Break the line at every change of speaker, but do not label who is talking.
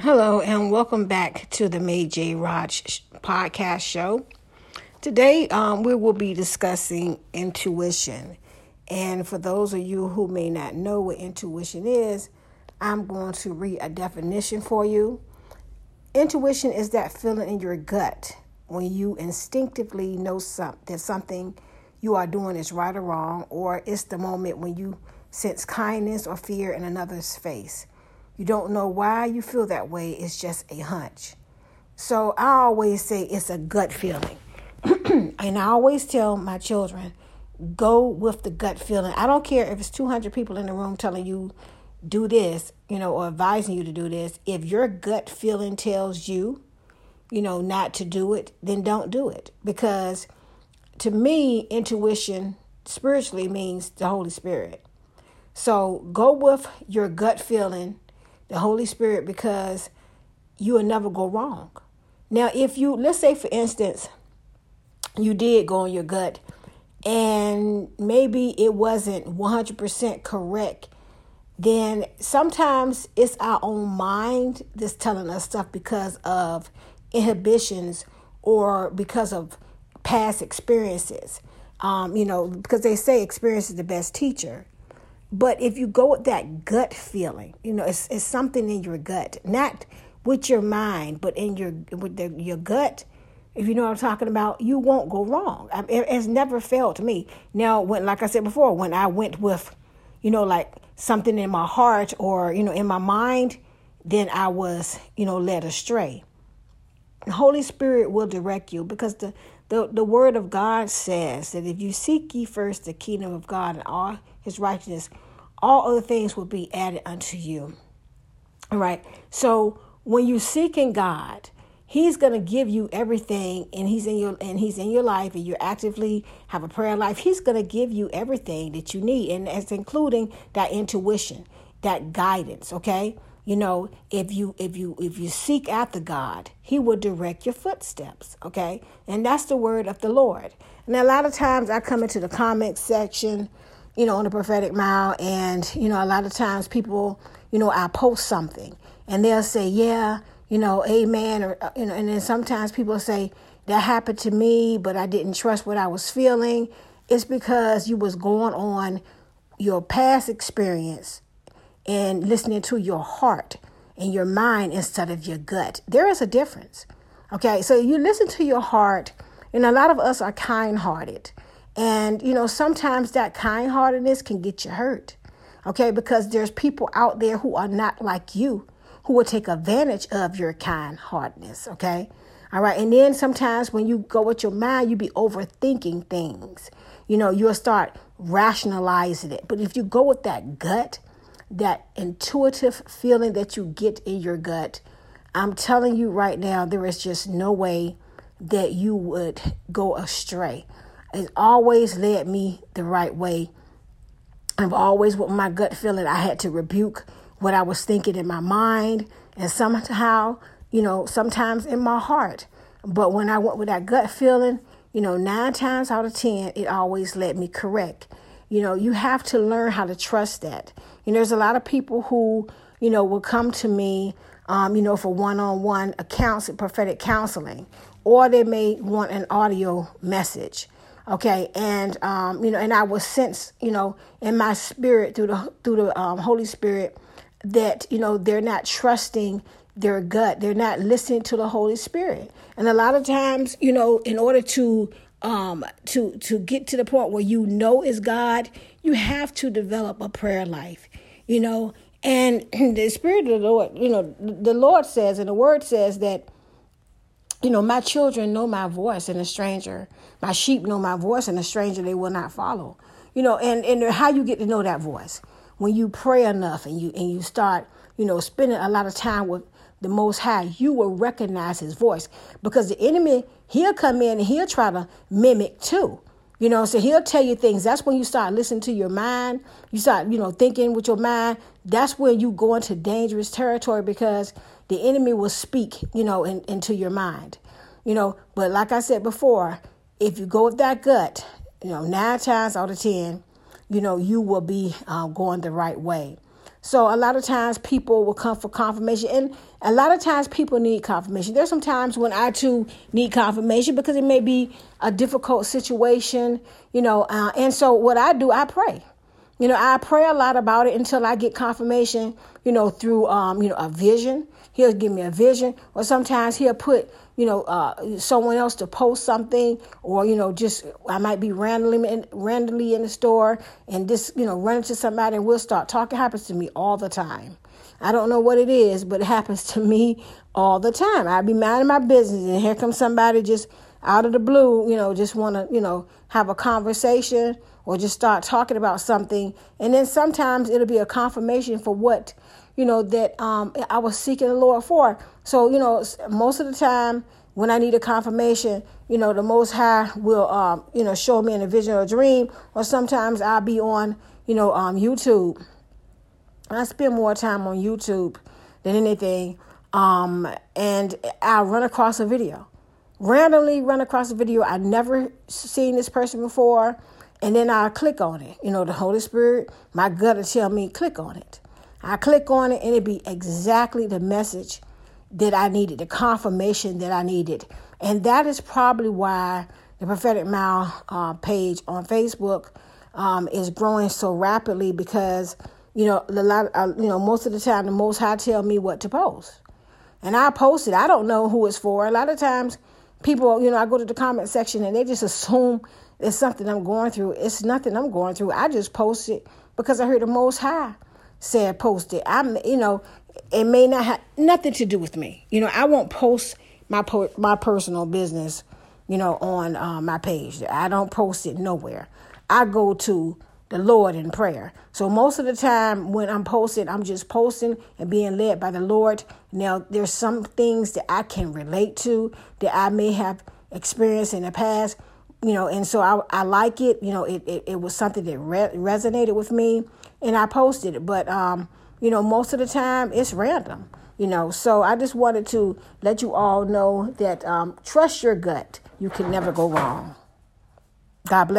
Hello, and welcome back to the Mae Jeyaraj podcast show. Today, um, we will be discussing intuition. And for those of you who may not know what intuition is, I'm going to read a definition for you. Intuition is that feeling in your gut when you instinctively know some, that something you are doing is right or wrong, or it's the moment when you sense kindness or fear in another's face. You don't know why you feel that way, it's just a hunch. So I always say it's a gut feeling. and I always tell my children, go with the gut feeling. I don't care if it's 200 people in the room telling you do this, you know, or advising you to do this. If your gut feeling tells you, you know, not to do it, then don't do it. Because to me, intuition spiritually means the Holy Spirit. So go with your gut feeling the Holy Spirit because you will never go wrong. Now, if you, let's say for instance, you did go on your gut and maybe it wasn't 100% correct, then sometimes it's our own mind that's telling us stuff because of inhibitions or because of past experiences. Um, you know, because they say experience is the best teacher. But if you go with that gut feeling, you know, it's, it's something in your gut, not with your mind, but in your with the, your gut. If you know what I'm talking about, you won't go wrong. I, it, it's never failed me. Now, when like I said before, when I went with, you know, like something in my heart or you know in my mind, then I was you know led astray. The Holy Spirit will direct you because the the, the word of God says that if you seek ye first the kingdom of God and all his righteousness, all other things will be added unto you. All right. So when you seek in God, He's to give you everything, and He's in your and He's in your life, and you actively have a prayer life. He's to give you everything that you need, and it's including that intuition, that guidance. Okay, you know, if you if you if you seek after God, He will direct your footsteps. Okay, and that's the word of the Lord. And a lot of times, I come into the comment section you know, on the prophetic mile. And, you know, a lot of times people, you know, I post something and they'll say, yeah, you know, amen. Or, uh, you know, and then sometimes people say, that happened to me, but I didn't trust what I was feeling. It's because you was going on your past experience and listening to your heart and your mind instead of your gut. There is a difference. Okay, so you listen to your heart, and a lot of us are kind hearted. And, you know, sometimes that kind heartedness can get you hurt. Okay, because there's people out there who are not like you who will take advantage of your kind heartedness. Okay. All right. And then sometimes when you go with your mind, you be overthinking things. You know, you'll start rationalizing it. But if you go with that gut, that intuitive feeling that you get in your gut, I'm telling you right now, there is just no way that you would go astray. It always led me the right way. I've always, with my gut feeling, I had to rebuke what I was thinking in my mind and somehow, you know, sometimes in my heart. But when I went with that gut feeling, you know, nine times out of 10, it always led me correct. You know, you have to learn how to trust that. Know, there's a lot of people who, you know, will come to me, um, you know, for one on one accounts, prophetic counseling, or they may want an audio message okay? And um, you know and i was sense you know in my spirit through the through the um, holy spirit that you know they're not trusting their gut. They're not listening to the holy spirit. And a lot of times you know in order to um to to get to the point where you know is god you have to develop a prayer life you know? And the spirit of the lord you know the lord says and the word says that you know my children know my voice and a stranger my sheep know my voice and a stranger they will not follow you know? And and how you get to know that voice? When you pray enough and you and you start, you know, spending a lot of time with the Most High, you will recognize His voice. Because the enemy he'll come in and he'll try to mimic too. You know, so he'll tell you things. That's when you start listening to your mind. You start, you know, thinking with your mind. That's when you go into dangerous territory because the enemy will speak, you know, in, into your mind. You know, but like I said before, if you go with that gut, you know, nine times out of ten, you know, you will be uh, going the right way. So a lot of times people will come for confirmation, and a lot of times people need confirmation. There's some times when I too need confirmation because it may be a difficult situation, you know. Uh, and so what I do, I pray. You know, I pray a lot about it until I get confirmation. You know, through um, you know a vision. He'll give me a vision, or sometimes he'll put you know, uh, someone else to post something, or you know, just I might be randomly in, randomly in the store and just you know run into somebody and we'll start talking. It happens to me all the time. I don't know what it is, but it happens to me all the time. I'd be minding my business, and here comes somebody just out of the blue, you know, just want to you know have a conversation or just start talking about something, and then sometimes it'll be a confirmation for what you know, that um, I was seeking the Lord for. So, you know, most of the time when I need a confirmation, you know, the Most High will, um, you know, show me in a vision or a dream, or sometimes I'll be on, you know, um, YouTube. I spend more time on YouTube than anything, um, and I run across a video, randomly run across a video I never seen this person before, and then I click on it. You know, the Holy Spirit, my gut will tell me click on it. I click on it and it be exactly the message that I needed, the confirmation that I needed. And that is probably why the Prophetic Mile uh, page on Facebook um, is growing so rapidly because, you know, a lot, uh, you know, most of the time the Most High tell me what to post. And I post it. I don't know who it's for. A lot of times people, you know, I go to the comment section and they just assume it's something I'm going through. It's nothing I'm going through. I just post it because I heard the Most High said post it. I'm, you know, it may not have nothing to do with me. You know, I won't post my po- my personal business, you know, on uh, my page. I don't post it nowhere. I go to the Lord in prayer. So most of the time when I'm posting, I'm just posting and being led by the Lord. Now there's some things that I can relate to that I may have experienced in the past, you know, and so I, I like it. You know, it, it, it was something that re- resonated with me and I posted it. But um, you know, most of the time it's random. You know, so I just wanted to let you all know that um, trust your gut. You can never go wrong. God bless.